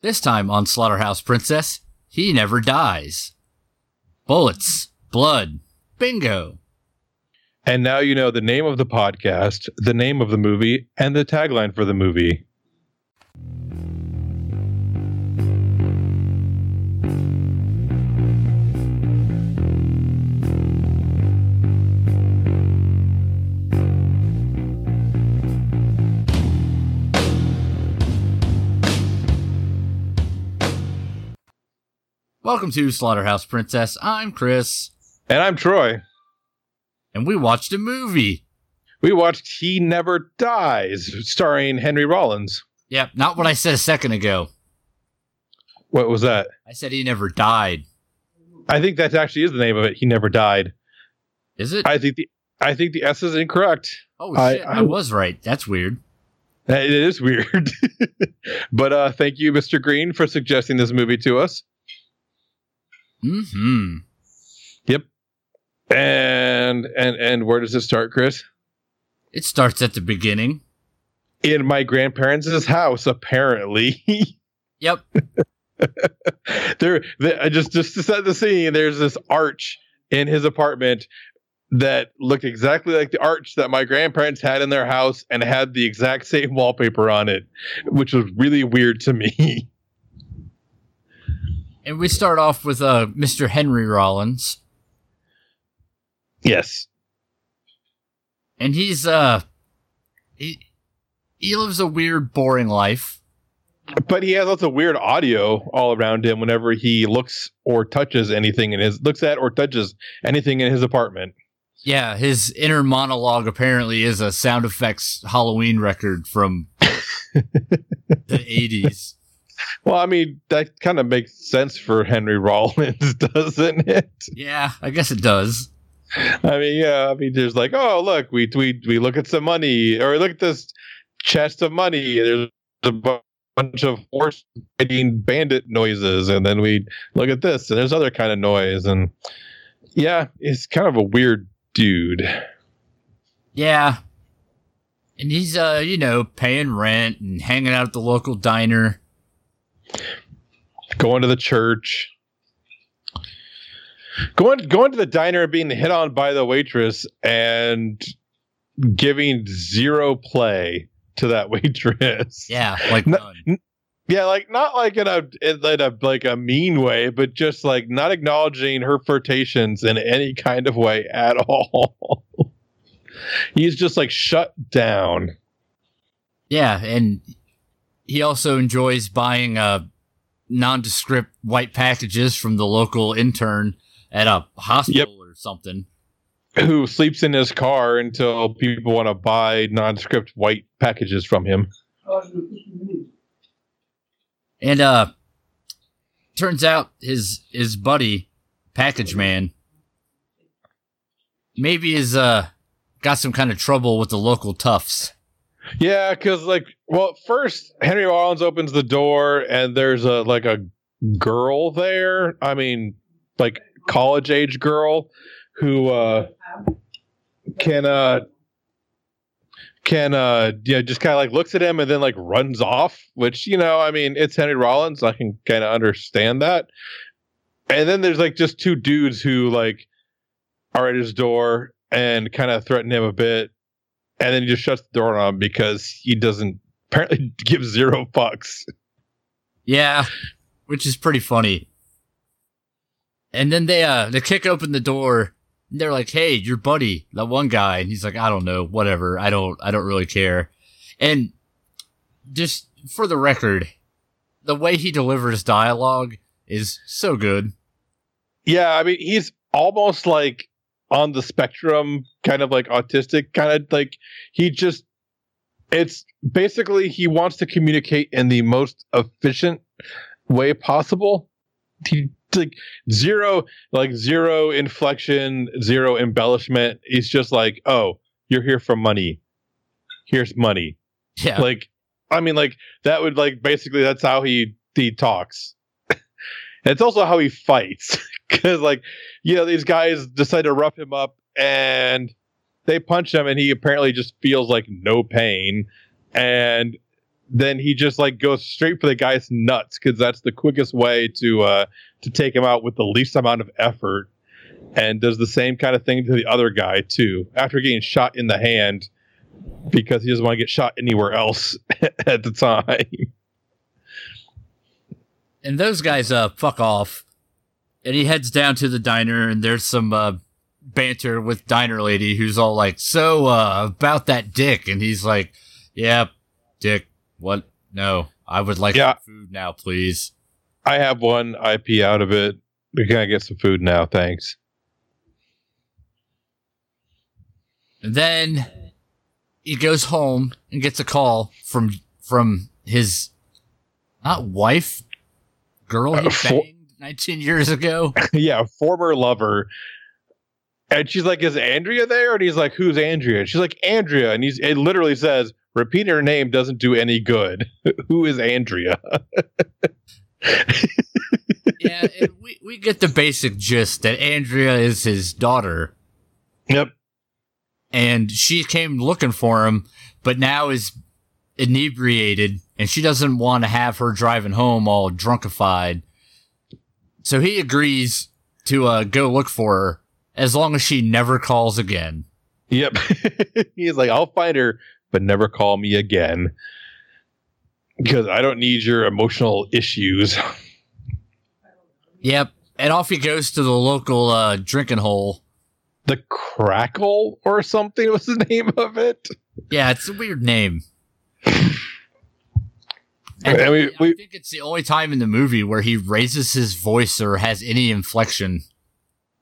This time on Slaughterhouse Princess, he never dies. Bullets, blood, bingo. And now you know the name of the podcast, the name of the movie, and the tagline for the movie. Welcome to Slaughterhouse Princess. I'm Chris, And I'm Troy. and we watched a movie. We watched He Never Dies, starring Henry Rollins. Yep, not what I said a second ago. What was that? I said he never died. I think that actually is the name of it. He Never Died. Is it? I think the I think the S is incorrect. oh I- shit, I, I- was right. That's weird. It is weird. but uh thank you, Mr. Green, for suggesting this movie to us. Hmm. Yep. And and and where does it start, Chris? It starts at the beginning. In my grandparents' house, apparently. Yep. there, I just just to set the scene there's this arch in his apartment that looked exactly like the arch that my grandparents had in their house and had the exact same wallpaper on it which was really weird to me And we start off with uh Mr. Henry Rollins, yes and he's uh he he lives a weird, boring life. but he has lots of weird audio all around him whenever he looks or touches anything in his looks at or touches anything in his apartment Yeah, his inner monologue apparently is a sound effects Halloween record from the 80s. Well i mean that kind of makes sense for henry rollins doesn't it Yeah, I guess it does. I mean, yeah. I mean, there's like, oh, look, we we we look at some money, or look at this chest of money. There's a bunch of horse fighting bandit noises, and then we look at this, and there's other kind of noise, and yeah, he's kind of a weird dude. Yeah. And he's uh, you know, paying rent and hanging out at the local diner. Going to the church, going going to the diner, and being hit on by the waitress, and giving zero play to that waitress. Yeah, like No- none. Yeah, like not like in a in a like a mean way, but just like not acknowledging her flirtations in any kind of way at all. He's just like shut down. Yeah, and he also enjoys buying uh nondescript white packages from the local intern at a hospital or something. Who sleeps in his car until people want to buy nondescript white packages from him. And uh turns out his his buddy, package man, maybe is uh got some kind of trouble with the local toughs. Yeah, because like, well, first Henry Rollins opens the door and there's a like a girl there. I mean, like college age girl who uh can uh can uh yeah just kind of like looks at him and then like runs off which you know i mean it's henry rollins i can kind of understand that and then there's like just two dudes who like are at his door and kind of threaten him a bit and then he just shuts the door on him because he doesn't apparently give zero fucks Yeah, which is pretty funny. And then they uh they kick open the door. And they're like, "Hey, your buddy, that one guy." And he's like, "I don't know, whatever. I don't I don't really care." And just for the record, the way he delivers dialogue is so good. Yeah, I mean, he's almost like on the spectrum, kind of like autistic, kind of like he just, it's basically he wants to communicate in the most efficient way possible. He like zero, like zero inflection, zero embellishment. He's just like, oh, you're here for money. Here's money. Yeah. Like, I mean, like that would like basically that's how he he talks. It's also how he fights because, like, you know, these guys decide to rough him up and they punch him, and he apparently just feels like no pain. And then he just like goes straight for the guy's nuts because that's the quickest way to uh, to take him out with the least amount of effort, and does the same kind of thing to the other guy too after getting shot in the hand because he doesn't want to get shot anywhere else at the time. And those guys uh fuck off. And he heads down to the diner and there's some uh banter with diner lady who's all like, "So uh about that dick." And he's like, "Yeah, dick. What? No. I would like Yeah. some food now, please." I have one IP out of it. We can I get some food now? Thanks. And then he goes home and gets a call from from his not wife, girl he Uh, for- banged 19 years ago. yeah, former lover. And she's like, "Is Andrea there?" And he's like, "Who's Andrea?" And she's like, "Andrea." And he's it literally says, "Repeating her name doesn't do any good." Who is Andrea? yeah, and we we get the basic gist that Andrea is his daughter Yep. and she came looking for him, but now is inebriated and she doesn't want to have her driving home all drunkified. So he agrees to uh, go look for her as long as she never calls again. Yep. he's like, "I'll find her, but never call me again." Because I don't need your emotional issues. Yep. And off he goes to the local uh, drinking hole. The Crackle or something was the name of it. Yeah, it's a weird name. And we- I we- think it's the only time in the movie where he raises his voice or has any inflection.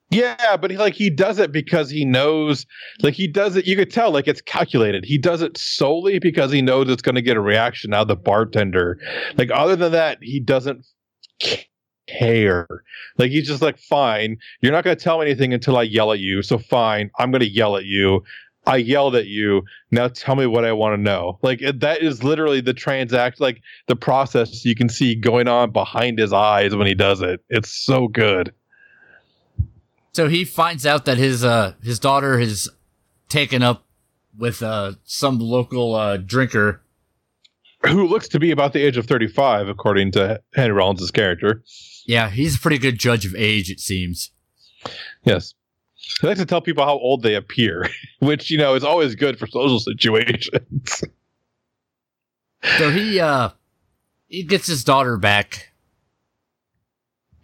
Yeah, but he like he does it because he knows like he does it you could tell like it's calculated. He does it solely because he knows it's going to get a reaction out of the bartender. Like other than that, he doesn't care. Like he's just like fine, you're not going to tell me anything until I yell at you. So fine, I'm going to yell at you. I yelled at you. Now tell me what I want to know. Like that is literally the transact like the process you can see going on behind his eyes when he does it. It's so good. So he finds out that his uh his daughter has taken up with uh some local uh drinker. who looks to be about the age of 35, according to Henry Rollins' character. Yeah, he's a pretty good judge of age, it seems. Yes. He likes to tell people how old they appear, which, you know, is always good for social situations. So he uh he gets his daughter back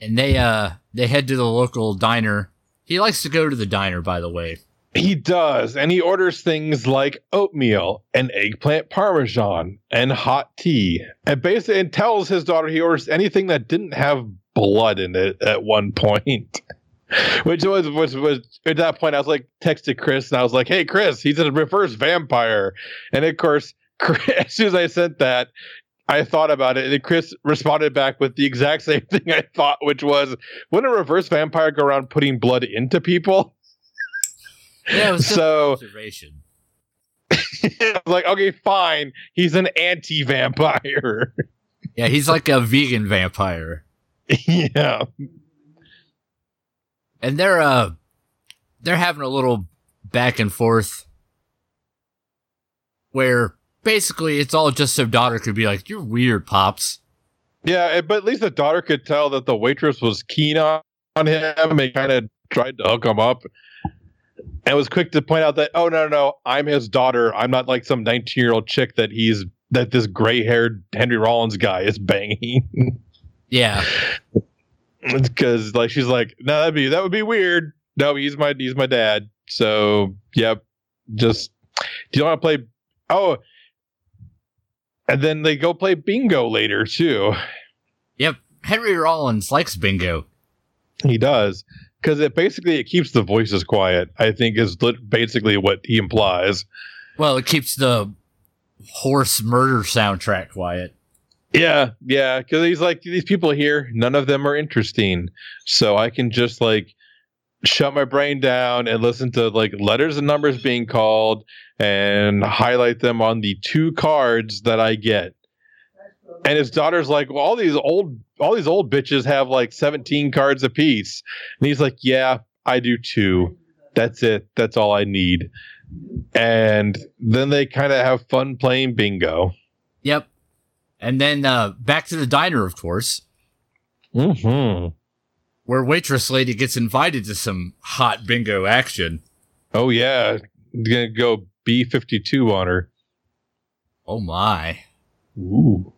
and they uh they head to the local diner. He likes to go to the diner, by the way. he does, and he orders things like oatmeal and eggplant parmesan and hot tea. And basically and tells his daughter he orders anything that didn't have blood in it at one point. Which was, was was at that point I was like texted Chris and I was like, "Hey Chris, he's a reverse vampire," and of course, Chris, as soon as I sent that, I thought about it, and Chris responded back with the exact same thing I thought, which was, "Wouldn't a reverse vampire go around putting blood into people?" Yeah, it was So- observation. I was like, "Okay, fine, he's an anti-vampire." Yeah, he's like a vegan vampire. yeah, and they're uh they're having a little back and forth where basically it's all just so daughter could be like you're weird pops yeah, but at least the daughter could tell that the waitress was keen on, on him and kind of tried to hook him up. And was quick to point out that, oh no, no, no, I'm his daughter. I'm not like some 19 year old chick that he's that this gray haired Henry Rollins guy is banging. yeah Because like she's like, no, that'd be that would be weird. No, he's my he's my dad. So yep, just do you want to play? Oh, and then they go play bingo later too. yep henry rollins likes bingo He does because it basically it keeps the voices quiet. I think is basically what he implies. well it keeps the horse murder soundtrack quiet Yeah, yeah, because he's like these people here, none of them are interesting, so I can just like shut my brain down and listen to like letters and numbers being called and highlight them on the two cards that I get. And his daughter's like, well, all these old, all these old bitches have like seventeen cards apiece, and he's like, yeah, I do too. That's it. That's all I need. And then they kind of have fun playing bingo. yep And then uh, back to the diner, of course, hmm where waitress lady gets invited to some hot bingo action. Oh yeah, gonna go B fifty two on her. Oh my! Ooh.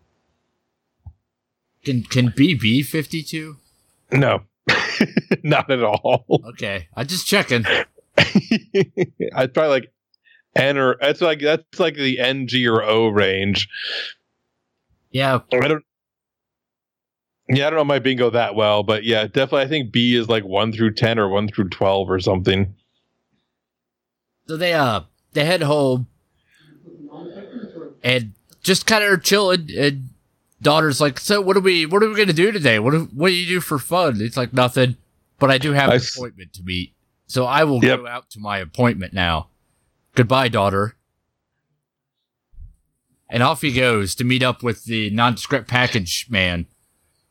Can can BB fifty two? No, not at all. Okay, I just checking. I'd probably like N or that's like that's like the NG or O range. Yeah, I don't. Yeah, I don't know my bingo that well, but yeah, definitely. I think B is like one through ten or one through twelve or something. so they uh they head home and just kind of are chilling. And daughter's like, "So what are we what are we gonna do today? What do, what do you do for fun?" It's like nothing, but I do have I an s- appointment to meet, so I will Yep. go out to my appointment now. Goodbye, daughter. And off he goes to meet up with the nondescript package man.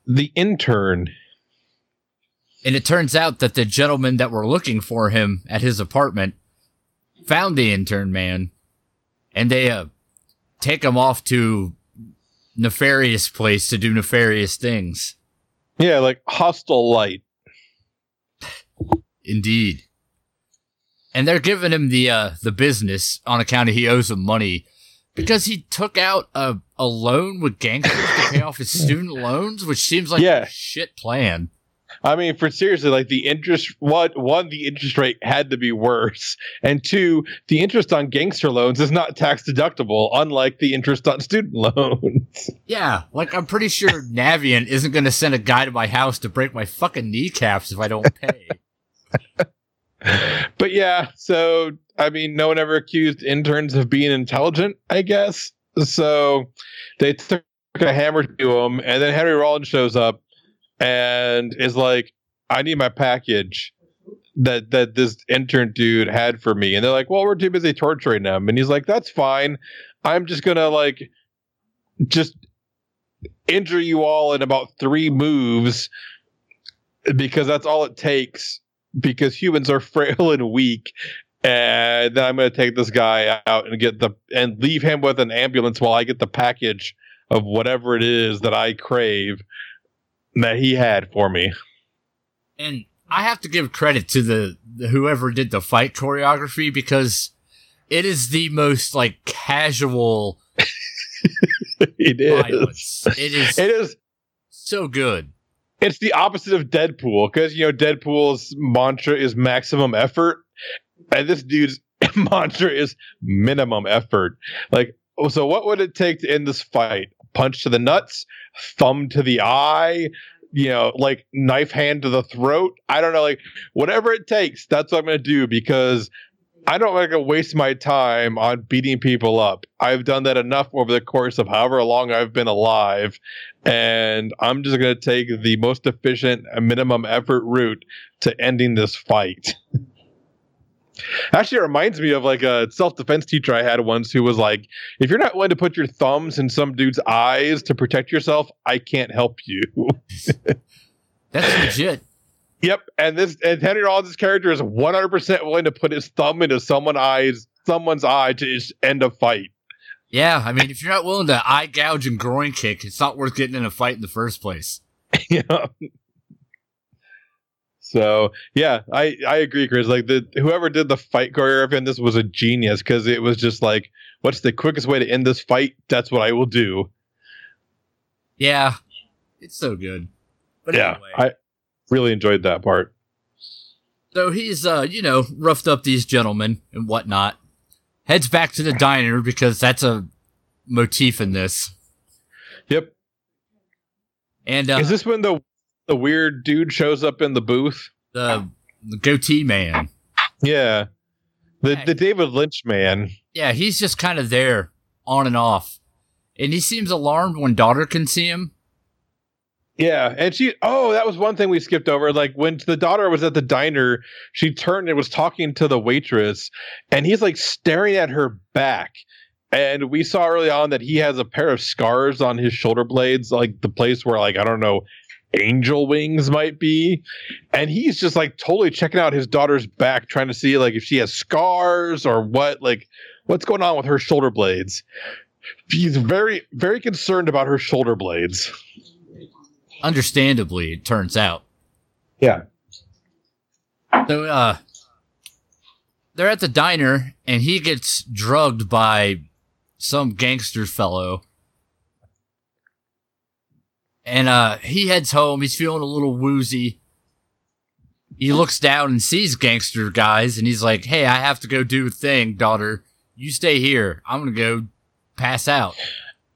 The intern. And it turns out that the gentlemen that were looking for him at his apartment found the intern man and they uh, take him off to nefarious place to do nefarious things. Yeah, like hostile light. Indeed. And they're giving him the uh, the business on account of he owes them money because he took out a, a loan with gangsters to pay off his student loans, which seems like Yeah. a shit plan. I mean, for seriously, like the interest. What one, the interest rate had to be worse, and two, the interest on gangster loans is not tax deductible, unlike the interest on student loans. Yeah, like I'm pretty sure Navient isn't going to send a guy to my house to break my fucking kneecaps if I don't pay. but yeah, so I mean, no one ever accused interns of being intelligent, I guess. So they took a hammer to him, and then Henry Rollins shows up and is like, "I need my package." That that this intern dude had for me, and they're like, "Well, we're too busy torturing him," and he's like, "That's fine. I'm just gonna like just injure you all in about three moves because that's all it takes because humans are frail and weak. And then I'm going to take this guy out and get the and leave him with an ambulance while I get the package of whatever it is that I crave that he had for me. And I have to give credit to the, the whoever did the fight choreography because it is the most like casual it is. violence. It is It is. so good. It's the opposite of Deadpool because you know Deadpool's mantra is maximum effort, and this dude's mantra is minimum effort. Like, so what would it take to end this fight? Punch to the nuts, thumb to the eye, you know, like knife hand to the throat. I don't know, like whatever it takes. That's what I'm gonna do because I don't want to waste my time on beating people up. I've done that enough over the course of however long I've been alive, and I'm just going to take the most efficient minimum effort route to ending this fight. Actually, it reminds me of like a self defense teacher I had once who was like, if you're not willing to put your thumbs in some dude's eyes to protect yourself, I can't help you. That's legit. Yep, and this and Henry Rollins' character is 100% willing to put his thumb into someone's eyes, someone's eye to just end a fight. Yeah, I mean, if you're not willing to eye gouge and groin kick, it's not worth getting in a fight in the first place. yeah. So yeah, I I agree, Chris. Like the whoever did the fight choreography in this was a genius because it was just like, what's the quickest way to end this fight? That's what I will do. Yeah, it's so good. But yeah, anyway, I really enjoyed that part. so he's, uh, you know, roughed up these gentlemen and whatnot. Heads back to the diner because that's a motif in this. Yep. And uh, Is this when the the weird dude shows up in the booth? the, the goatee man. Yeah, the the David Lynch man. Yeah, he's just kind of there, on and off. And he seems alarmed when daughter can see him. Yeah, and she oh, that was one thing we skipped over. Like when the daughter was at the diner, she turned and was talking to the waitress, and he's like staring at her back. And we saw early on that he has a pair of scars on his shoulder blades, like the place where like I don't know, angel wings might be. And he's just like totally checking out his daughter's back, trying to see like if she has scars or what, like what's going on with her shoulder blades. He's very, very concerned about her shoulder blades. Understandably, it turns out. Yeah. So, uh, they're at the diner and he gets drugged by some gangster fellow. And, uh, he heads home. He's feeling a little woozy. He looks down and sees gangster guys and he's like, Hey, I have to go do a thing, daughter. You stay here. I'm going to go pass out.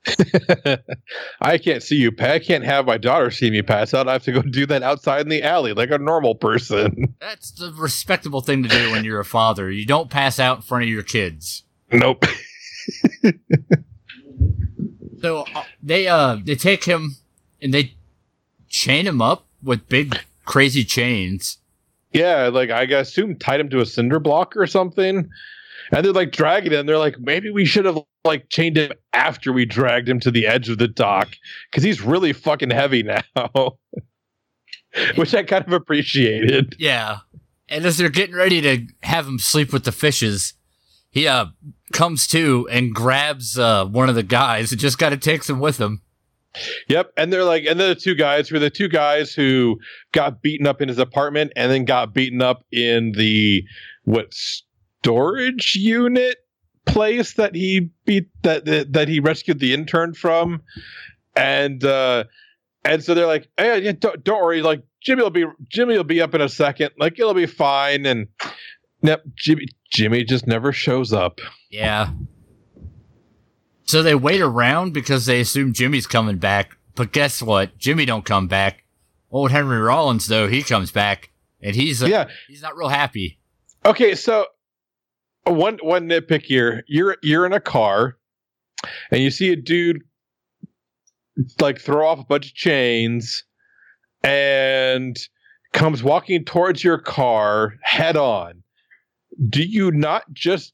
I can't see you. I can't have my daughter see me pass out. I have to go do that outside in the alley like a normal person. That's the respectable thing to do when you're a father. You don't pass out in front of your kids. Nope. So uh, they uh they take him and they chain him up with big crazy chains. Yeah, like I assume tied him to a cinder block or something. And they're like dragging him. They're like, maybe we should have like chained him after we dragged him to the edge of the dock because he's really fucking heavy now. Which I kind of appreciated. Yeah. And as they're getting ready to have him sleep with the fishes, he uh comes to and grabs uh one of the guys and just kind of takes him with him. Yep, and they're like, and they're the two guys who are the two guys who got beaten up in his apartment and then got beaten up in the what storage unit place that he beat that that, that he rescued the intern from, and uh and so they're like, hey, yeah, don't, don't worry, like Jimmy will be Jimmy will be up in a second, like it'll be fine, and yep, Jimmy Jimmy just never shows up. Yeah. So they wait around because they assume Jimmy's coming back. But guess what? Jimmy don't come back. Old Henry Rollins though, he comes back and he's uh, Yeah. he's not real happy. Okay, so one one nitpick here. You're you're in a car and you see a dude like throw off a bunch of chains and comes walking towards your car head on. Do you not just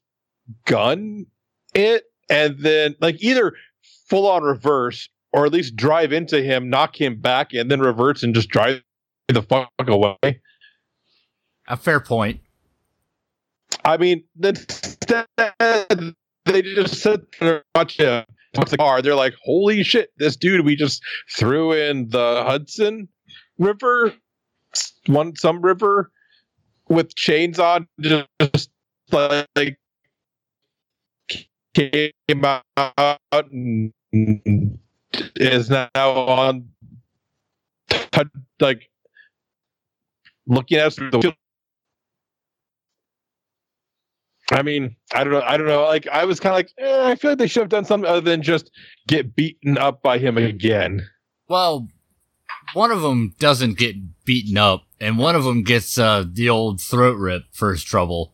gun it and then like either full on reverse or at least drive into him, knock him back, and then reverse and just drive the fuck away? A fair point. I mean, instead they just sit there watch the car. They're like, "Holy shit! This dude we just threw in the Hudson River, one some river with chains on, just like came out and is now on like looking at the I mean, I don't know. I don't know. Like, I was kind of like, eh, I feel like they should have done something other than just get beaten up by him again. Well, one of them doesn't get beaten up, and one of them gets uh, the old throat rip first trouble.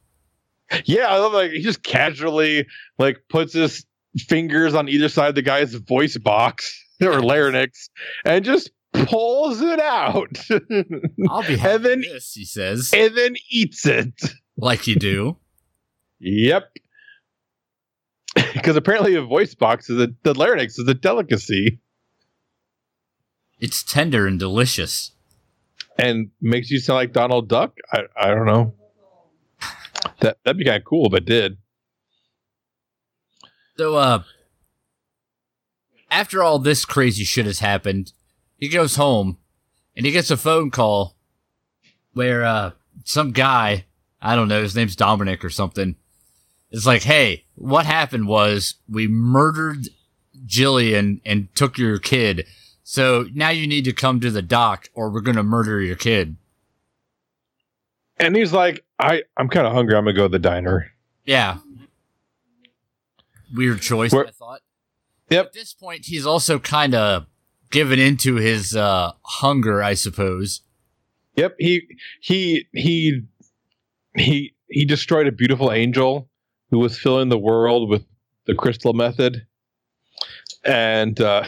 Yeah, I love like he just casually like puts his fingers on either side of the guy's voice box or larynx and just pulls it out. I'll be happy and this, he says, and then eats it. like you do. Yep. Because apparently a voice box is a the larynx is a delicacy It's tender and delicious. and makes you sound like Donald Duck. I I don't know. That that'd be kind of cool if it did. So, uh, after all this crazy shit has happened, he goes home and he gets a phone call where, uh, some guy, I don't know, his name's Dominic or something, is like, Hey, what happened was we murdered Jillian and took your kid. So now you need to come to the dock or we're going to murder your kid. And he's like, I I'm kind of hungry. I'm gonna go to the diner. Yeah. Weird choice, Where- I thought. Yep. At this point, he's also kind of given into his uh, hunger, I suppose. Yep. He he he he he destroyed a beautiful angel who was filling the world with the crystal method, and uh,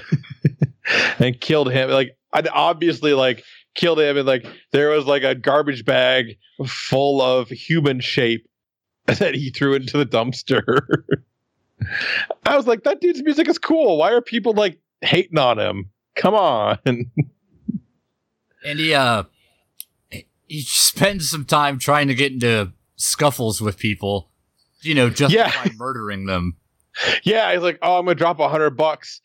and killed him. Like I'd obviously like killed him, and like there was like a garbage bag full of human shape that he threw into the dumpster. I was like, that dude's music is cool. Why are people like hating on him? Come on. And he uh he spends some time trying to get into scuffles with people, you know, just Yeah. by murdering them. Yeah, he's like, oh, I'm gonna drop a hundred bucks,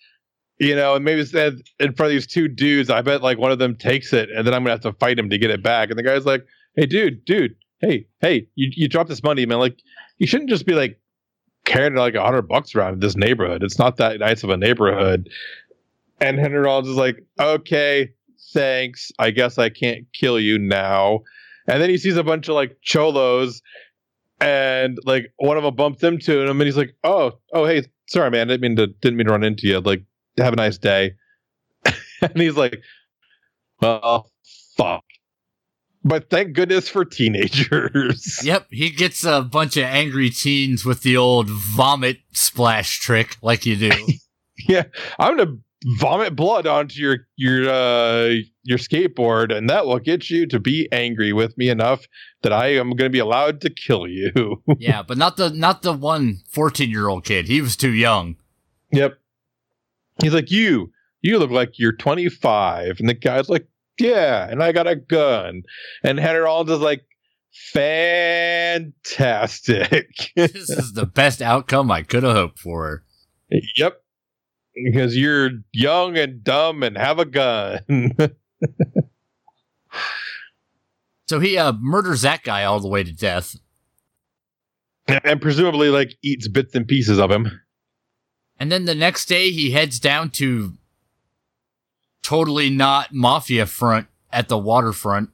you know, and maybe instead in front of these two dudes, I bet like one of them takes it, and then I'm gonna have to fight him to get it back. And the guy's like, hey, dude, dude, hey, hey, you you dropped this money, man. Like, you shouldn't just be like carrying like a hundred bucks around in this neighborhood. It's not that nice of a neighborhood. And Henry Rollins is like, okay, thanks. I guess I can't kill you now. And then he sees a bunch of like cholos and like one of them bumps into him and he's like, Oh, oh hey, sorry man, I didn't mean to didn't mean to run into you. Like, have a nice day. and he's like, Well, fuck. But thank goodness for teenagers. Yep, he gets a bunch of angry teens with the old vomit splash trick, like you do. yeah, I'm gonna vomit blood onto your your uh your skateboard and that will get you to be angry with me enough that I am going to be allowed to kill you. yeah, but not the not the one 14-year-old kid. He was too young. Yep. He's like, "You, you look like you're 25." And the guy's like, "Yeah, and I got a gun." And Henry Rollins is like, "Fantastic." this is the best outcome I could have hoped for. Yep because you're young and dumb and have a gun. so he uh, murders that guy all the way to death. And presumably, like, eats bits and pieces of him. And then the next day, he heads down to totally not mafia front at the waterfront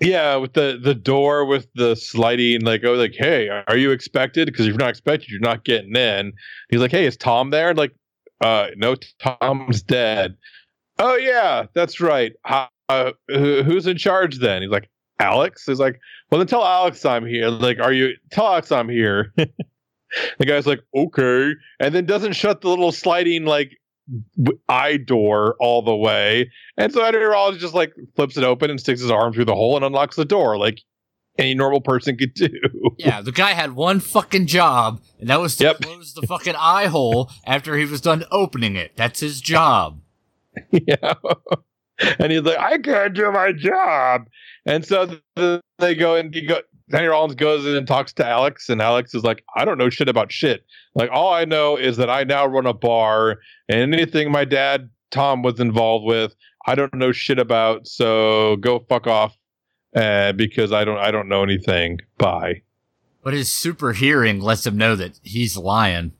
yeah, with the the door with the sliding, like, oh, like, hey, are you expected? Because if you're not expected, you're not getting in. He's like, hey, is Tom there? Like, uh, no, Tom's dead. Oh yeah, that's right. Uh, who's in charge then? He's like, Alex. He's like, well, then tell Alex I'm here. Like, are you? Tell Alex I'm here. the guy's like, okay, and then doesn't shut the little sliding like eye door all the way. And so Rollins just like flips it open and sticks his arm through the hole and unlocks the door like any normal person could do. Yeah, the guy had one fucking job, and that was to yep. close the fucking eye hole after he was done opening it. That's his job. yeah. And he's like, I can't do my job. And so they go and he go, Henry Rollins goes in and talks to Alex, and Alex is like, I don't know shit about shit. Like, all I know is that I now run a bar, and anything my dad, Tom, was involved with, I don't know shit about. So go fuck off, uh, because I don't, I don't know anything. Bye. But his super hearing lets him know that he's lying.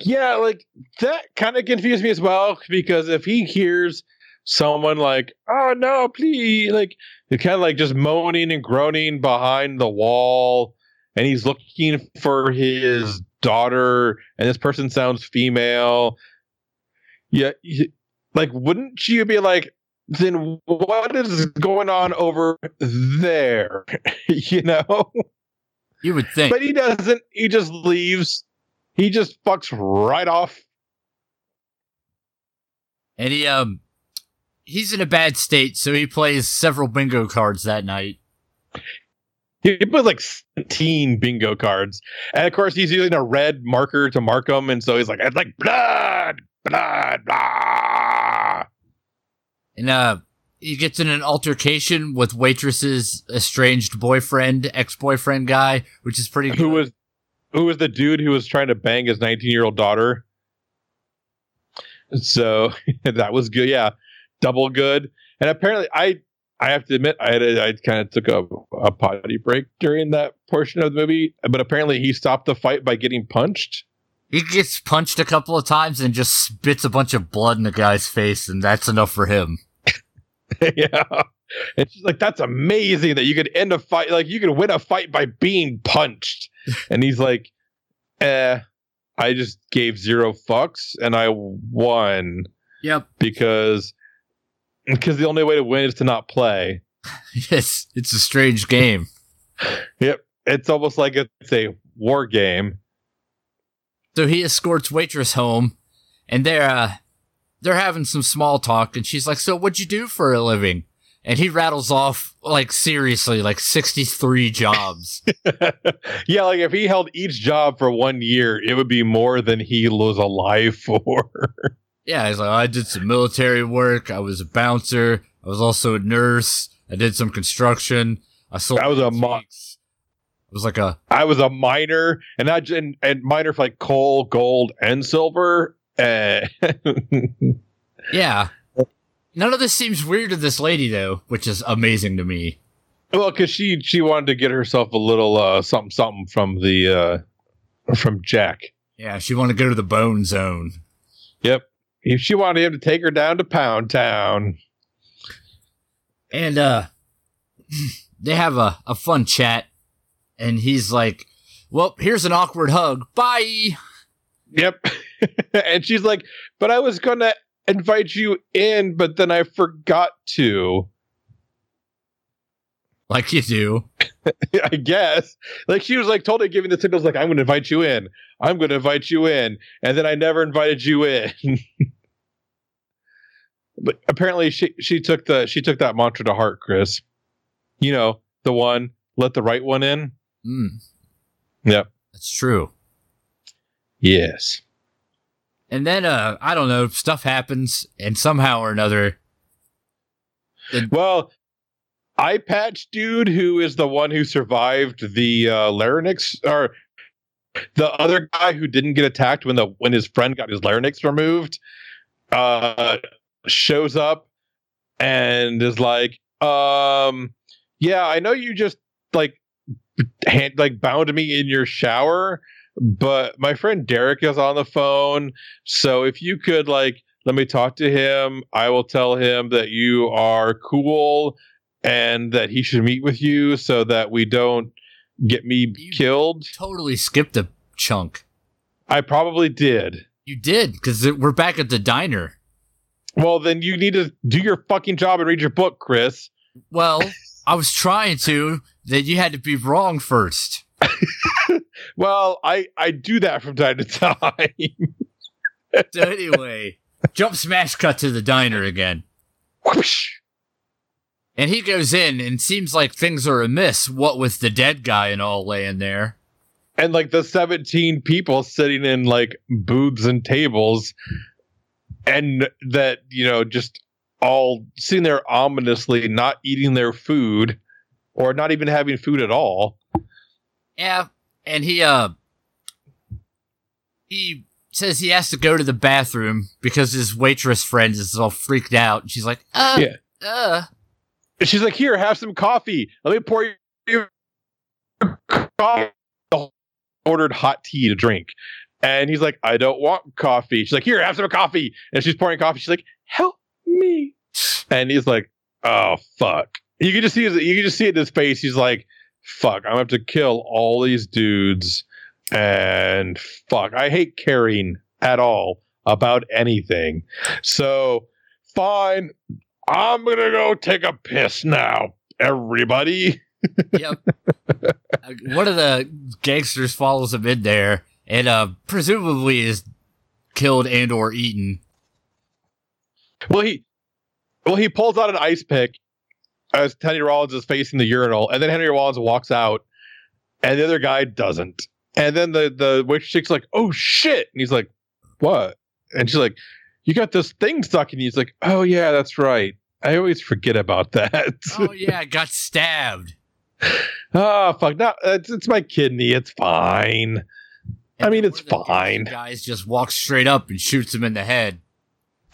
Yeah, like that kind of confused me as well because if he hears someone like, "Oh no, please!" Like kind of like just moaning and groaning behind the wall, and he's looking for his daughter, and this person sounds female. Yeah, like wouldn't you be like, then what is going on over there? you know. You would think, but he doesn't. He just leaves. He just fucks right off. And he um he's in a bad state, so he plays several bingo cards that night. He put like 17 bingo cards. And of course, he's using a red marker to mark them. And so he's like, it's like blood, blood, blah. And uh, he gets in an altercation with waitress's estranged boyfriend, ex boyfriend guy, which is pretty good. Who was, who was the dude who was trying to bang his 19 year old daughter? So that was good. Yeah double good. And apparently, I I have to admit, I had a, I kind of took a, a potty break during that portion of the movie. But apparently, he stopped the fight by getting punched. He gets punched a couple of times and just spits a bunch of blood in the guy's face, and that's enough for him. yeah. It's like that's amazing that you could end a fight like you could win a fight by being punched. and he's like, eh, I just gave zero fucks and I won. Yep. Because because the only way to win is to not play. yes, it's a strange game. yep, it's almost like it's a war game. So he escorts waitress home, and they're uh, they're having some small talk, and she's like, "So what'd you do for a living?" And he rattles off like seriously, like sixty three jobs. yeah, like if he held each job for one year, it would be more than he was alive for. Yeah, he's like, I did some military work. I was a bouncer. I was also a nurse. I did some construction. I sold. I was a mo- was like a I was a miner, and I and, and miner for like coal, gold, and silver. Uh, yeah. None of this seems weird to this lady though, which is amazing to me. well, because she she wanted to get herself a little uh, something something from the uh, from Jack. Yeah, she wanted to go to the bone zone. Yep, He- she wanted him to take her down to Pound Town. And uh they have a, a fun chat and he's like, Well, here's an awkward hug. Bye. Yep, and she's like, "But I was gonna invite you in, but then I forgot to." Like you do. I guess. Like she was like totally giving the signals like I'm gonna invite you in. I'm gonna invite you in. And then I never invited you in. but apparently she she took the she took that mantra to heart, Chris. You know, the one, let the right one in. Mm, Yep. that's true. Yes. And then uh I don't know, stuff happens and somehow or another Well, eye patch dude who is the one who survived the uh larynx or the other guy who didn't get attacked when the when his friend got his larynx removed uh shows up and is like um yeah i know you just like hand like bound me in your shower but my friend derek is on the phone so if you could like let me talk to him i will tell him that you are cool and that he should meet with you so that we don't get me You- killed totally skipped a chunk. i probably did You did, because we're back at the diner. Well, then you need to do your fucking job and read your book, Chris. Well, I was trying to, that you had to be wrong first. Well, I I do that from time to time. So anyway, jump smash cut to the diner again. Whoosh. And he goes in and seems like things are amiss, what with the dead guy and all laying there. and like the 17 people sitting in like booths and tables and that, you know, just all sitting there ominously not eating their food or not even having food at all. Yeah, and he uh he says he has to go to the bathroom because his waitress friend is all freaked out. She's like, uh, Yeah. uh. She's like, "Here, have some coffee. Let me pour you coffee." Ordered hot tea to drink, and he's like, "I don't want coffee." She's like, "Here, have some coffee." And she's pouring coffee. She's like, "Help me!" And he's like, "Oh fuck!" You can just see his, you can just see it in his face. He's like, "Fuck! I'm gonna have to kill all these dudes." And fuck, I hate caring at all about anything. So fine, I'm gonna go take a piss now, everybody. Yep. Uh, One of the gangsters follows him in there and uh presumably is killed and or eaten. Well, he, well, he pulls out an ice pick as Henry Rollins is facing the urinal, and then Henry Rollins walks out, and the other guy doesn't. And then the the waitress chick's like, "Oh shit!" And he's like, "What?" And she's like, "You got this thing stuck in you." He's like, "Oh yeah, that's right. I always forget about that." Oh yeah, I got stabbed. oh fuck! No, it's, it's my kidney. It's fine. I mean, it's one of the fine. Guys just walks straight up and shoots him in the head.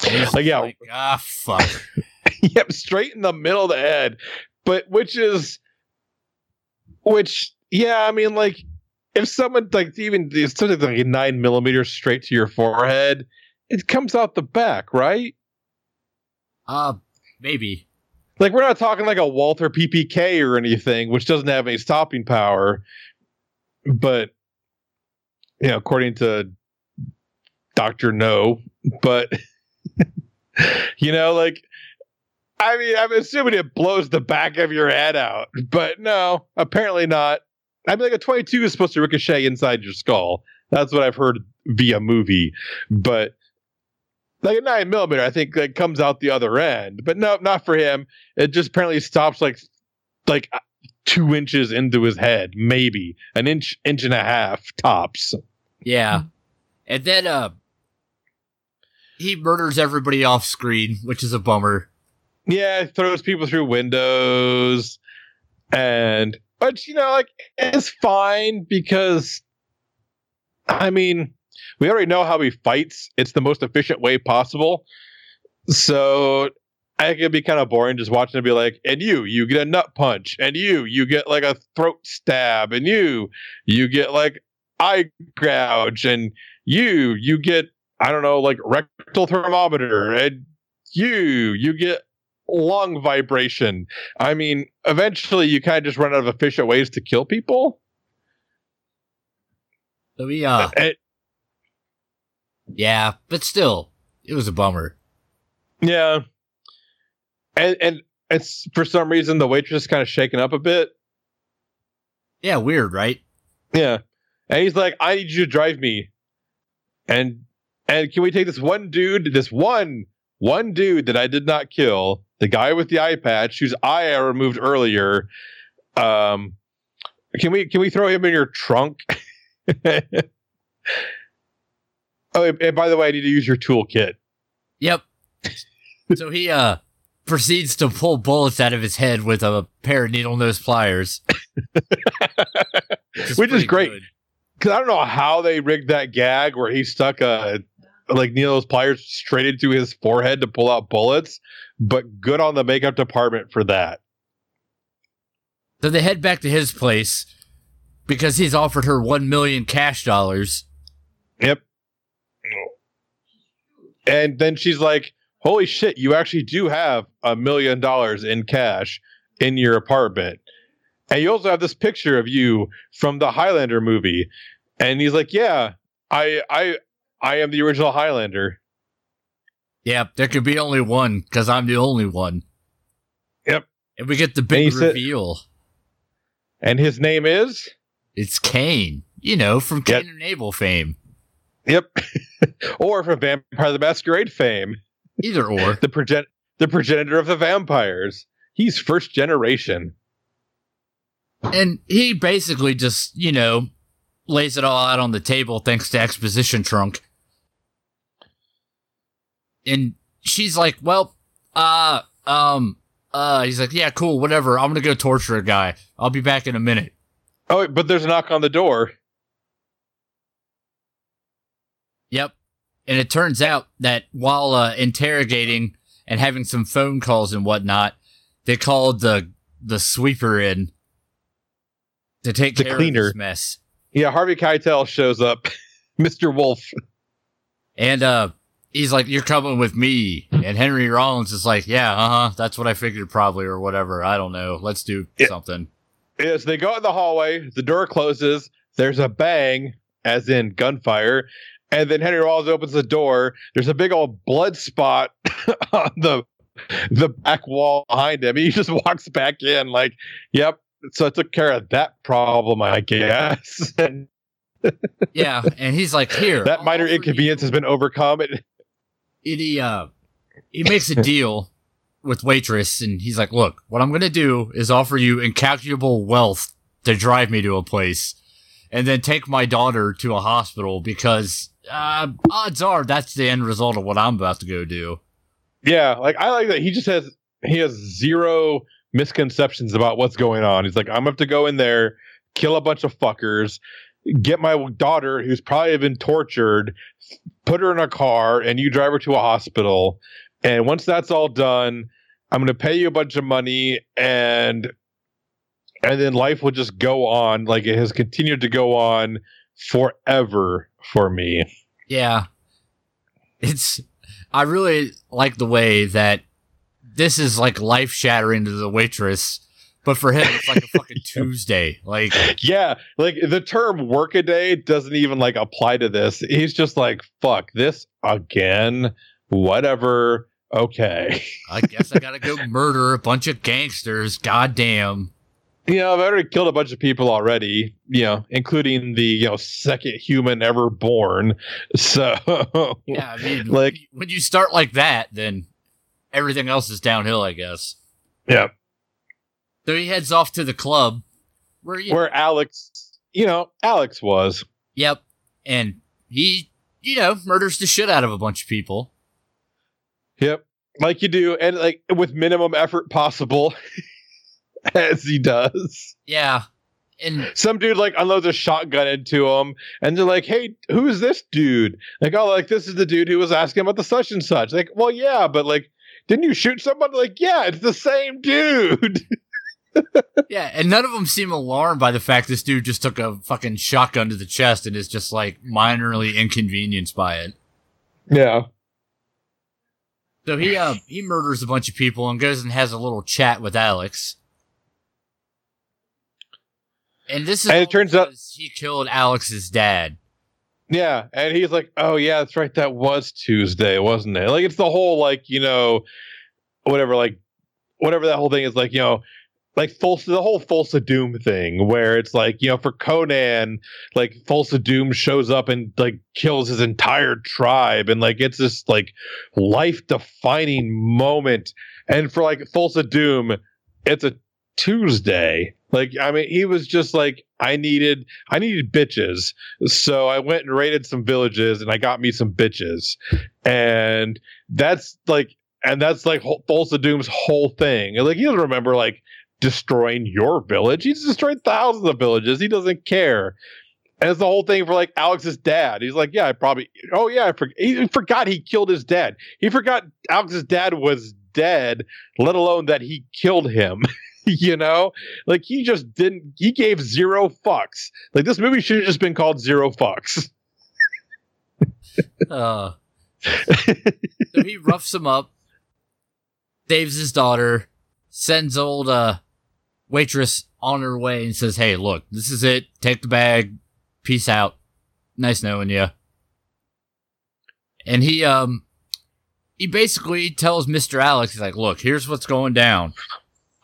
And Like, yeah. like, ah, fuck. yep, straight in the middle of the head. But which is, which yeah, I mean, like if someone like even if something like a nine millimeter straight to your forehead, it comes out the back, right? Uh, maybe. Like we're not talking like a Walther PPK or anything, which doesn't have any stopping power. But you know, according to Doctor No, but you know, like I mean, I'm assuming it blows the back of your head out, but no, apparently not. I mean, like a 22 is supposed to ricochet inside your skull. That's what I've heard via movie, but like a nine millimeter, I think like comes out the other end. But no, not for him. It just apparently stops like like uh, two inches into his head, maybe an inch, inch and a half tops. Yeah. And then, uh, he murders everybody off screen, which is a bummer. Yeah, throws people through windows, and but you know, like it's fine because, I mean, we already know how he fights. It's the most efficient way possible. So I think it'd be kind of boring just watching it be like, and you, you get a nut punch, and you, you get like a throat stab, and you, you get like eye gouge, and you, you get, I don't know, like rectal thermometer, and you, you get lung vibration. I mean, eventually you kind of just run out of efficient ways to kill people. So we, uh, yeah, but still, it was a bummer. yeah. And, and it's for some reason the waitress is kind of shaken up a bit. Yeah, weird, right? Yeah. And he's like, I need you to drive me. And and can we take this one dude, this one, one dude that I did not kill, the guy with the eye patch, whose eye I removed earlier. Um can we can we throw him in your trunk? oh, and, by the way, I need to use your toolkit. Yep. so he, uh, proceeds to pull bullets out of his head with a pair of needle nose pliers. Which is pretty great. Because I don't know how they rigged that gag where he stuck a like needle nose pliers straight into his forehead to pull out bullets, but good on the makeup department for that. So they head back to his place because he's offered her one million cash dollars. Yep. And then she's like, "Holy shit! You actually do have a million dollars in cash in your apartment." And you also have this picture of you from the Highlander movie. And he's like, "Yeah, I, I, I am the original Highlander." Yeah, there could be only one because I'm the only one. Yep. And we get the And big said- reveal. And his name is. It's Cain, you know, from Yep. And Abel fame. Yep. or from Vampire the Masquerade fame, Either or. the progen- the progenitor of the vampires. He's first generation. And he basically just, you know, lays it all out on the table thanks to Exposition Trunk. And she's like, well, uh, um, uh, he's like, yeah, cool, whatever. I'm gonna go torture a guy. I'll be back in a minute. Oh, but there's a knock on the door. Yep. And it turns out that while uh, interrogating and having some phone calls and whatnot, they called the the sweeper in to take The care cleaner. of this mess. Yeah, Harvey Keitel shows up. Mr. Wolf. And uh he's like, You're coming with me. And Henry Rollins is like, Yeah, uh huh. That's what I figured probably or whatever. I don't know. Let's do Yeah. something. As they go in the hallway, the door closes. There's a bang, as in gunfire. And then Henry Rollins opens the door. There's a big old blood spot on the the back wall behind him. He just walks back in like, yep. So I took care of that problem, I guess. Yeah. And he's like, Here. that minor offer you- inconvenience has been overcome. It, and he uh he makes a deal with waitress and he's like look what i'm gonna do is offer you incalculable wealth to drive me to a place and then take my daughter to a hospital because uh odds are that's the end result of what i'm about to go do yeah, like I like that he just has he has zero misconceptions about what's going on. He's like, I'm gonna have to go in there, kill a bunch of fuckers, get my daughter who's probably been tortured, put her in a car, and you drive her to a hospital. And once that's all done, I'm gonna pay you a bunch of money and and then life will just go on like it has continued to go on forever for me. yeah it's i really like the way that this is like life shattering to the waitress but for him it's like a fucking tuesday like yeah, like the term workaday doesn't even like apply to this. He's just like, fuck this again. Whatever. Okay. i guess i gotta go murder a bunch of gangsters goddamn You know, I've already killed a bunch of people already, you know, including the, you know, second human ever born. So Yeah, I mean, Like- when you start like that, then everything else is downhill, I guess. Yeah. So he heads off to the club, where you, where Alex, you know, Alex was. yep, and he, you know, murders the shit out of a bunch of people. Yep. Like you do, and like with minimum effort possible. as he does. Yeah. And Some dude like unloads a shotgun into him, and they're like, "Hey, who's this dude?" Like, "Oh, like this is the dude who was asking about the such and such." Like, "Well, yeah, but like, didn't you shoot somebody?" Like, "Yeah, it's the same dude." yeah, and none of them seem alarmed by the fact this dude just took a fucking shotgun to the chest and is just like minorly inconvenienced by it. yeah. So he uh he murders a bunch of people and goes and has a little chat with Alex. And this is And it turns out- because he killed Alex's dad. Yeah, and he's like, "Oh yeah, that's right. That was Tuesday, wasn't it?" Like it's the whole like you know, whatever like, whatever that whole thing is like you know, like false the whole Thulsa Doom thing where it's like you know for Conan, like Thulsa Doom shows up and like kills his entire tribe, and like it's this like life defining moment, and for like Thulsa Doom, it's a Tuesday. Like I mean, he was just like, I needed, I needed bitches. So I went and raided some villages and I got me some bitches. And that's like and that's like Thulsa Doom's whole thing. Like he doesn't remember like destroying your village. He's destroyed thousands of villages. He doesn't care. And it's the whole thing for like Alex's dad. He's like, yeah, I probably. Oh yeah, I for, he forgot he killed his dad. He forgot Alex's dad was dead, let alone that he killed him. you know, like he just didn't. He gave zero fucks. Like this movie should have just been called Zero Fucks. Uh, so he roughs him up, saves his daughter, sends old uh waitress on her way and says, "Hey, look, this is it. Take the bag. Peace out. Nice knowing you." And he um he basically tells Mr. Alex, he's like, "Look, here's what's going down.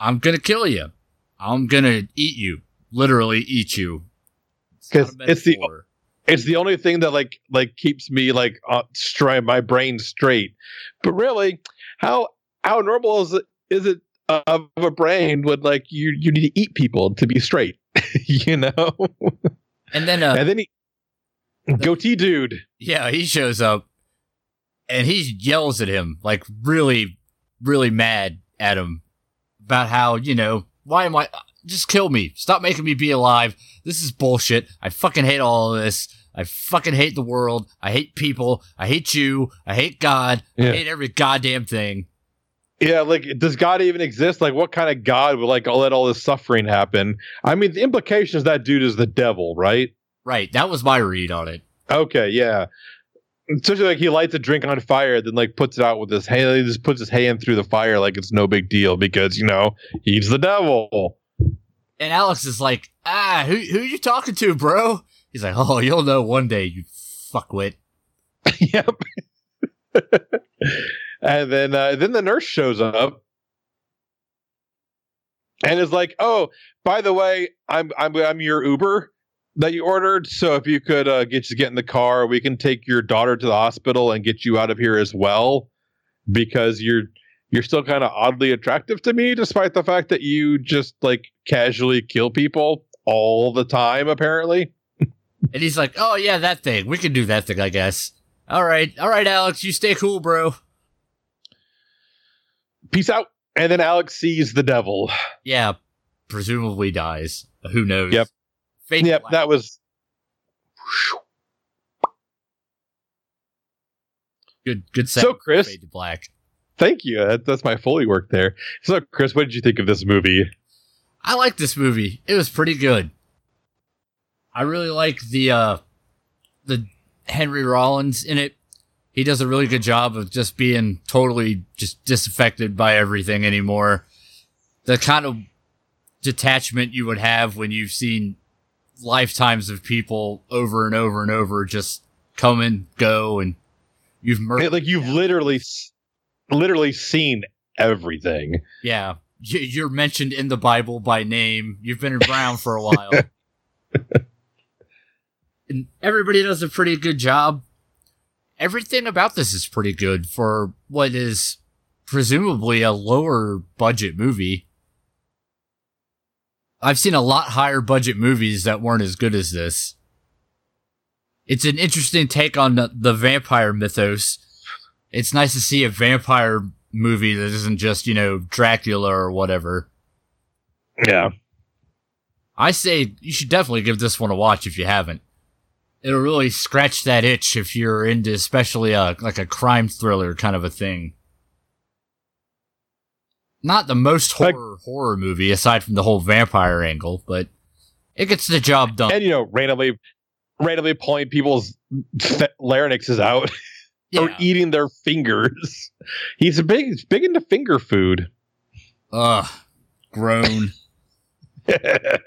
I'm gonna kill you. I'm gonna eat you. Literally eat you. Because a it's the- it's the only thing that like like keeps me like uh, stri- my brain straight. But really, how how normal is it is it uh, of a brain would like you you need to eat people to be straight, you know? and then uh and then he goatee dude. Yeah, he shows up and he yells at him, like really, really mad at him about how, you know, why am I, just kill me. Stop making me be alive. This is bullshit. I fucking hate all of this. I fucking hate the world. I hate people. I hate you. I hate God. Yeah. I hate every goddamn thing. Yeah, like does God even exist? Like, what kind of God would like let all this suffering happen? I mean, the implication is that dude is the devil, right? Right. That was my read on it. Okay, yeah. Especially like he lights a drink on fire, then like puts it out with his hand. He just puts his hand through the fire like it's no big deal because you know he's the devil. And Alex is like, ah, who, who you talking to, bro? He's like, oh, you'll know one day, you fuckwit. yep. and then uh, then the nurse shows up and is like, "Oh, by the way, I'm I'm I'm your Uber that you ordered. So if you could uh, get you get in the car, we can take your daughter to the hospital and get you out of here as well, because you're." You're still kind of oddly attractive to me, despite the fact that you just like casually kill people all the time, apparently. And he's like, oh, yeah, that thing. We can do that thing, I guess. All right. All right, Alex. You stay cool, bro. Peace out. And then Alex sees the devil. Yeah. Presumably dies. Who knows? Yep. Fade to Yep, that was good. Good. So. Chris- Fade to black. Thank you. That, that's my Foley work there. So, Chris, what did you think of this movie? I like this movie. It was pretty good. I really like the uh the Henry Rollins in it. He does a really good job of just being totally just disaffected by everything anymore. The kind of detachment you would have when you've seen lifetimes of people over and over and over just come and go and you've murdered like you've literally, literally seen everything. Yeah, Y- you're mentioned in the Bible by name. You've been around for a while. and everybody does a pretty good job. Everything about this is pretty good for what is presumably a lower budget movie. I've seen a lot higher budget movies that weren't as good as this. It's an interesting take on the, the vampire mythos. It's nice to see a vampire movie that isn't just, you know, Dracula or whatever. Yeah. I say you should definitely give this one a watch if you haven't. It'll really scratch that itch if you're into especially a like a crime thriller kind of a thing. Not the most horror like, horror movie aside from the whole vampire angle, but it gets the job done. And you know, randomly randomly pulling people's larynxes out yeah. or eating their fingers. He's a big he's big into finger food. Ugh. Groan. but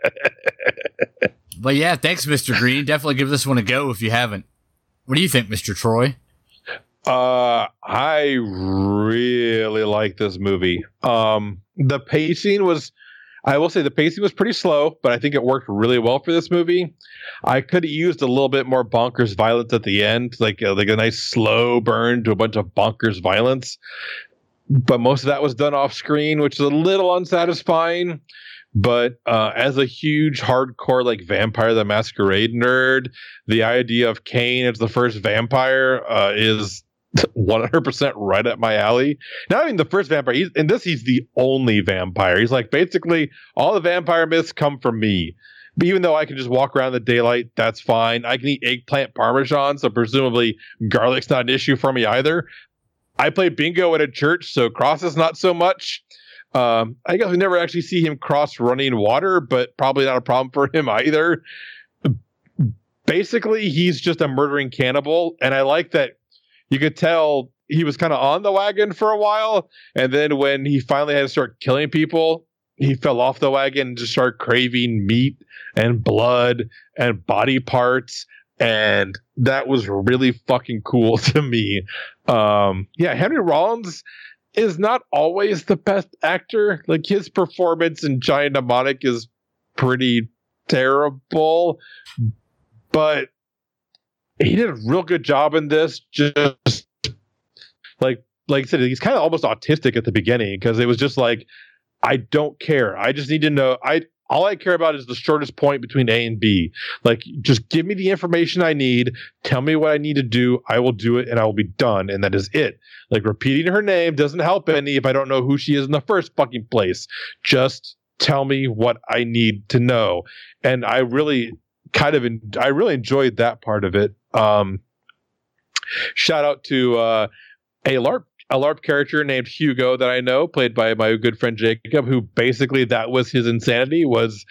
yeah, thanks, Mr. Green. Definitely give this one a go if you haven't. What do you think, Mr. Troy? Uh, I really like this movie. Um, the pacing was, I will say, the pacing was pretty slow, but I think it worked really well for this movie. I could have used a little bit more bonkers violence at the end, like uh, like a nice slow burn to a bunch of bonkers violence. But most of that was done off screen, which is a little unsatisfying. But uh, as a huge hardcore like Vampire the Masquerade nerd, the idea of Caine as the first vampire uh, is 100% right at my alley. Not even the first vampire. He's, in this, he's the only vampire. He's like, basically, all the vampire myths come from me. But even though I can just walk around the daylight, that's fine. I can eat eggplant parmesan, so presumably garlic's not an issue for me either. I play bingo at a church, so crosses not so much. Um, I guess we never actually see him cross running water, but probably not a problem for him either. Basically, he's just a murdering cannibal, and I like that you could tell he was kind of on the wagon for a while, and then when he finally had to start killing people, he fell off the wagon and just started craving meat and blood and body parts and that was really fucking cool to me. Um, yeah, Henry Rollins is not always the best actor. Like his performance in Johnny Mnemonic is pretty terrible, but he did a real good job in this. Just like like I said, he's kind of almost autistic at the beginning because it was just like, I don't care. I just need to know. I all I care about is the shortest point between A and B. Like, just give me the information I need. Tell me what I need to do. I will do it and I will be done. And that is it. Like, repeating her name doesn't help any if I don't know who she is in the first fucking place. Just tell me what I need to know. And I really kind of, I really enjoyed that part of it. Um, shout out to, uh, a LARP a LARP character named Hugo that I know, played by my good friend Jacob, who basically that was his insanity was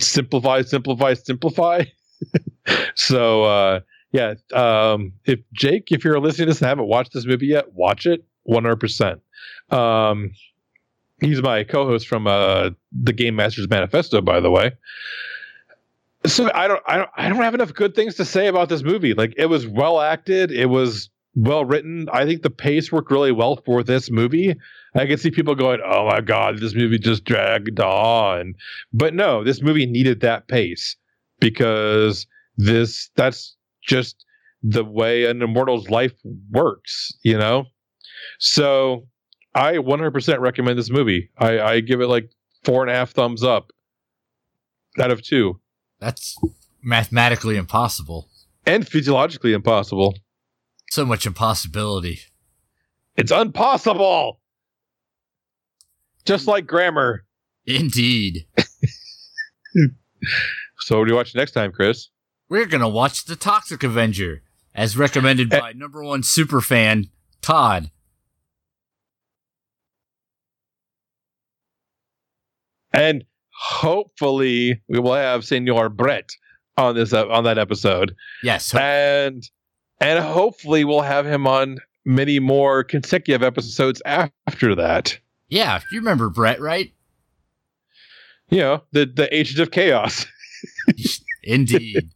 simplify, simplify, simplify. so uh, yeah, um, if Jake, if you're listening to this and haven't watched this movie yet, watch it 100. Um, percent He's my co-host from uh, the Game Masters Manifesto, by the way. So I don't, I don't, I don't have enough good things to say about this movie. Like it was well acted. It was well written. I think the pace worked really well for this movie. I can see people going, "Oh my god, this movie just dragged on," but no, this movie needed that pace because this that's just the way an immortal's life works, you know. So I 100% recommend this movie. I, I give it like four and a half thumbs up out of two. That's mathematically impossible and physiologically impossible so much impossibility. It's impossible. Just like grammar. Indeed. so what do you watch next time, Chris? We're gonna watch The Toxic Avenger, as recommended eh. by number one super fan Todd. And hopefully we will have Senor Brett on this uh, on that episode. Yes. And and hopefully we'll have him on many more consecutive episodes after that. Yeah, you remember Brett, right? You know, the the agent of chaos. Indeed.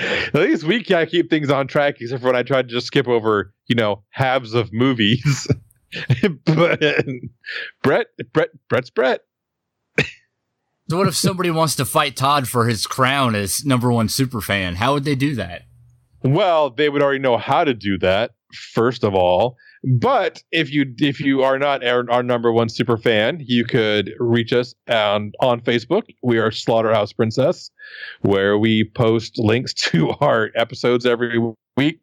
At least we can't keep things on track, except for when I tried to just skip over, you know, halves of movies. but Brett, Brett, Brett's Brett. So what if somebody wants to fight Todd for his crown as number one super fan? How would they do that? Well, they would already know how to do that, first of all. But if you if you are not our, our number one super fan, you could reach us on on Facebook. We are Slaughterhouse Princess, where we post links to our episodes every week,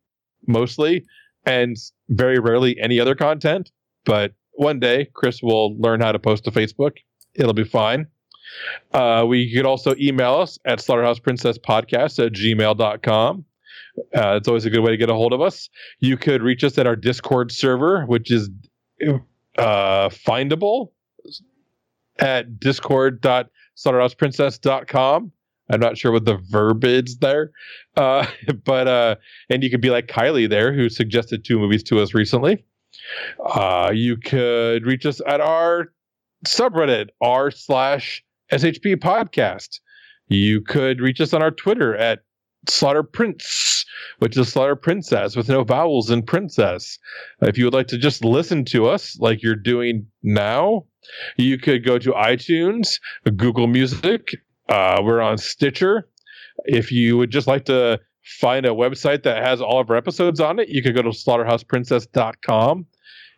mostly, and very rarely any other content. But one day, Chris will learn how to post to Facebook, It'll be fine. Uh, we could also email us at slaughterhouseprincesspodcast at gmail.com. Uh, it's always a good way to get a hold of us. You could reach us at our Discord server, which is uh, findable at discord.slaughterhouseprincess.com. I'm not sure what the verb is there. Uh, but, uh, and you could be like Kylie there, who suggested two movies to us recently. Uh, you could reach us at our subreddit, r slash SHP podcast. You could reach us on our Twitter at Slaughter Prince, which is Slaughter Princess with no vowels in princess. If you would like to just listen to us like you're doing now, you could go to iTunes, Google Music. Uh, we're on Stitcher. If you would just like to find a website that has all of our episodes on it, you could go to slaughterhouseprincess.com.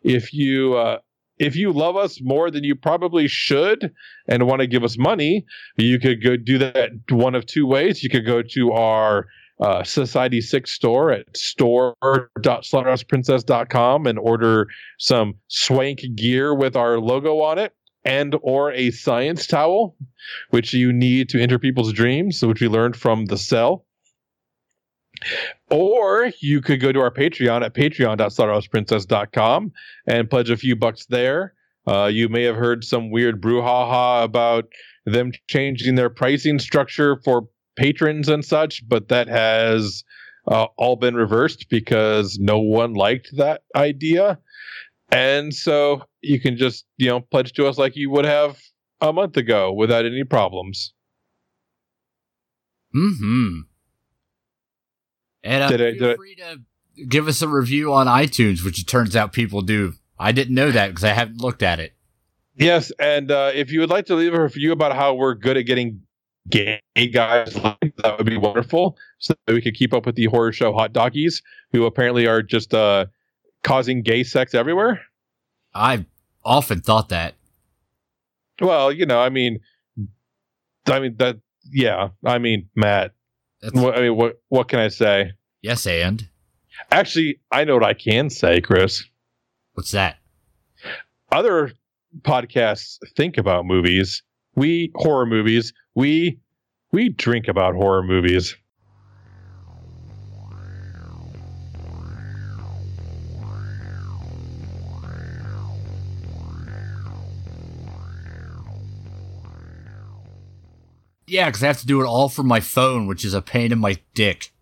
If you uh, if you love us more than you probably should and want to give us money, you could go do that one of two ways. You could go to our uh, Society 6 store at store.slaughterhouseprincess.com and order some swank gear with our logo on it and or a science towel, which you need to enter people's dreams, which we learned from the cell. Or you could go to our Patreon at patreon.slaughterhouseprincess.com and pledge a few bucks there. Uh, you may have heard some weird brouhaha about them changing their pricing structure for patrons and such, but that has uh, all been reversed because no one liked that idea. And so you can just, you know, pledge to us like you would have a month ago without any problems. Hmm. And uh, Did I- feel did I- free to give us a review on iTunes, which it turns out people do. I didn't know that because I haven't looked at it. Yes, and uh, if you would like to leave a review about how we're good at getting gay guys, that would be wonderful. So that we could keep up with the horror show hot doggies, who apparently are just uh, causing gay sex everywhere. I've often thought that. Well, you know, I mean, I mean that. Yeah, I mean, Matt. I mean, what what can I say? yes, and Actually, I know what I can say, Chris. what's that? Other podcasts think about movies. We horror movies. We we drink about horror movies. Yeah, because I have to do it all from my phone, which is a pain in my dick.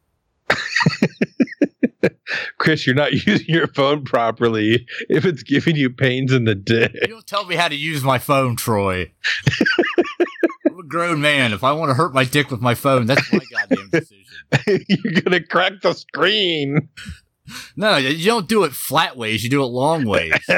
Chris, you're not using your phone properly if it's giving you pains in the dick. You don't tell me how to use my phone, Troy. I'm a grown man. If I want to hurt my dick with my phone, that's my goddamn decision. you're gonna crack the screen. No, you don't do it flat ways. You do it long ways.